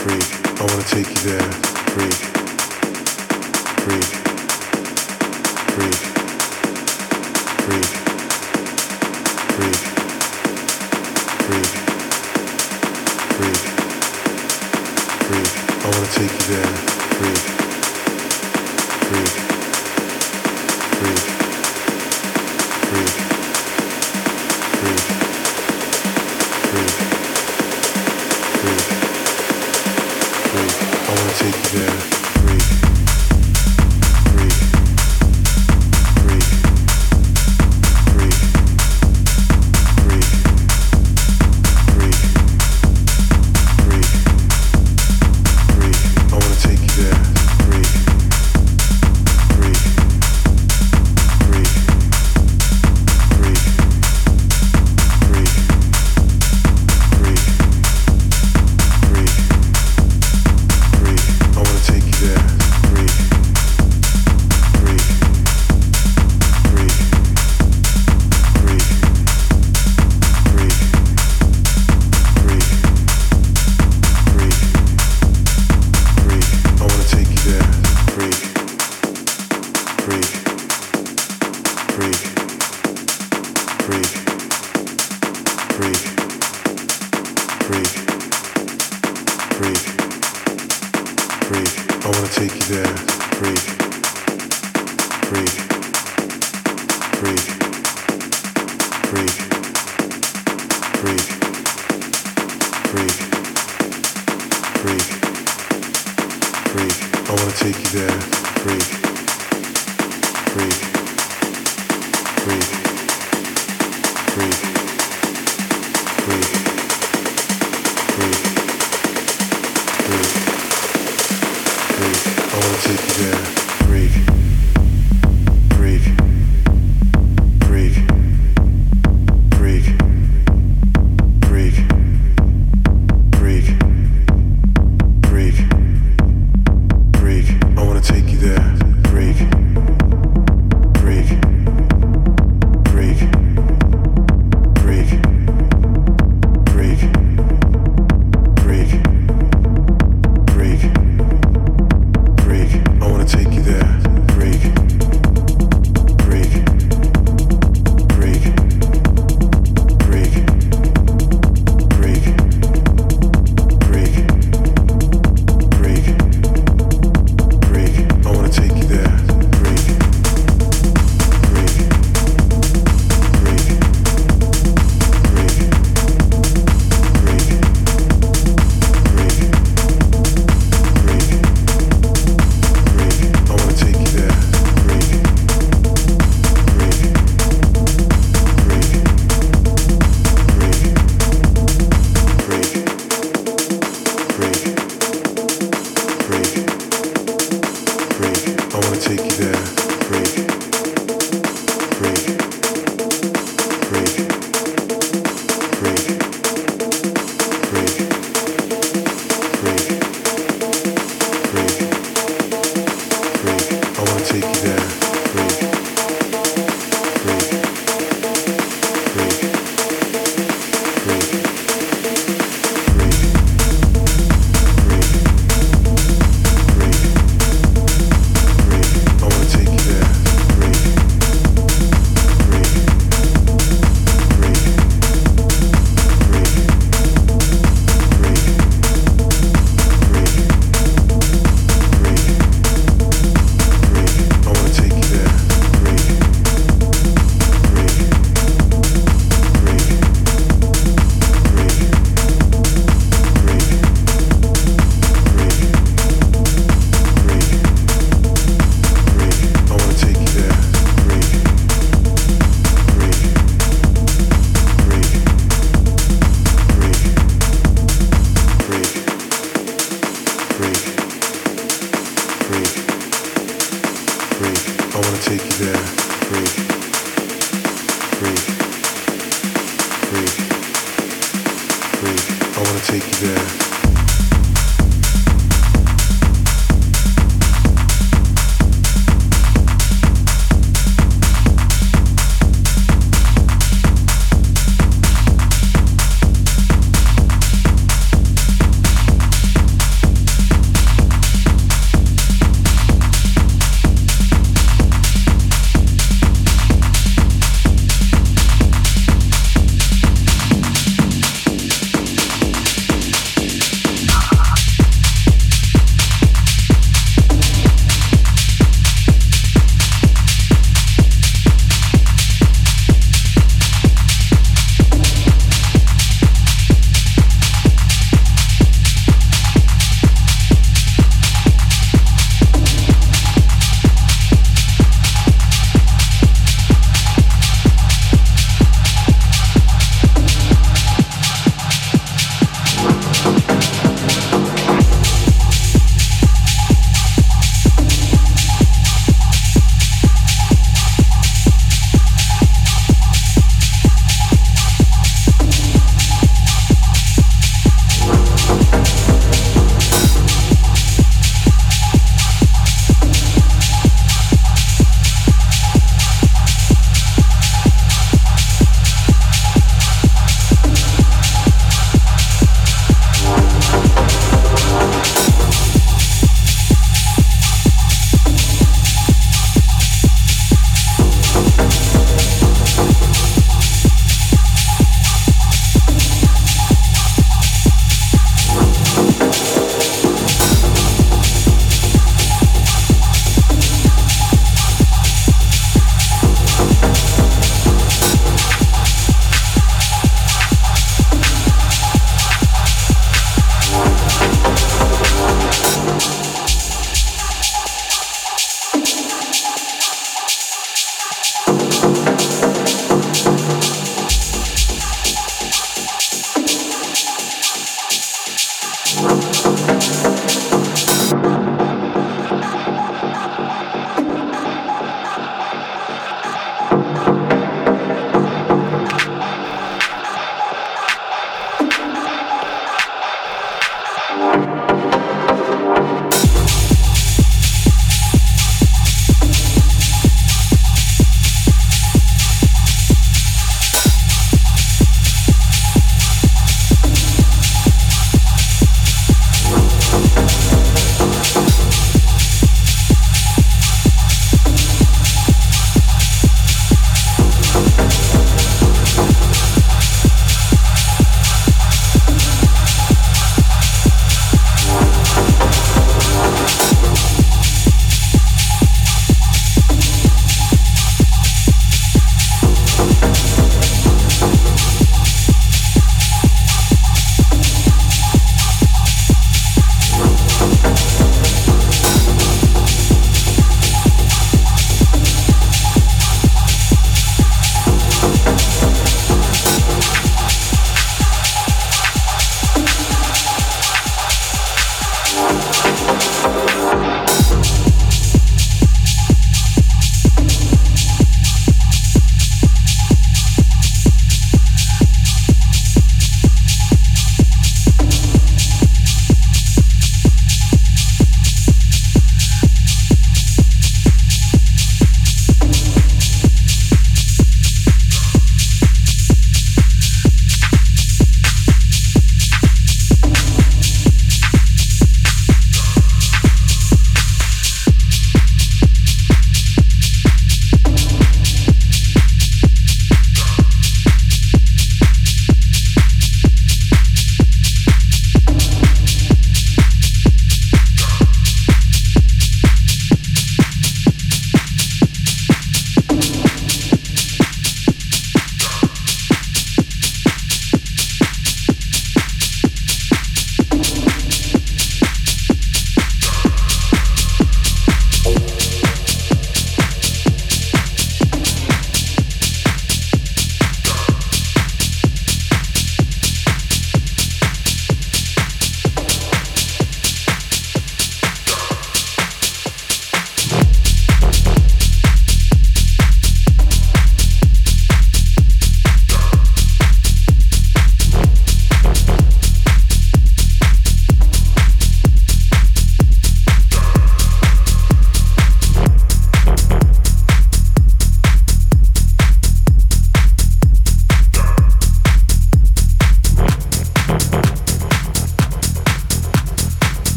freak. Freak. Freak.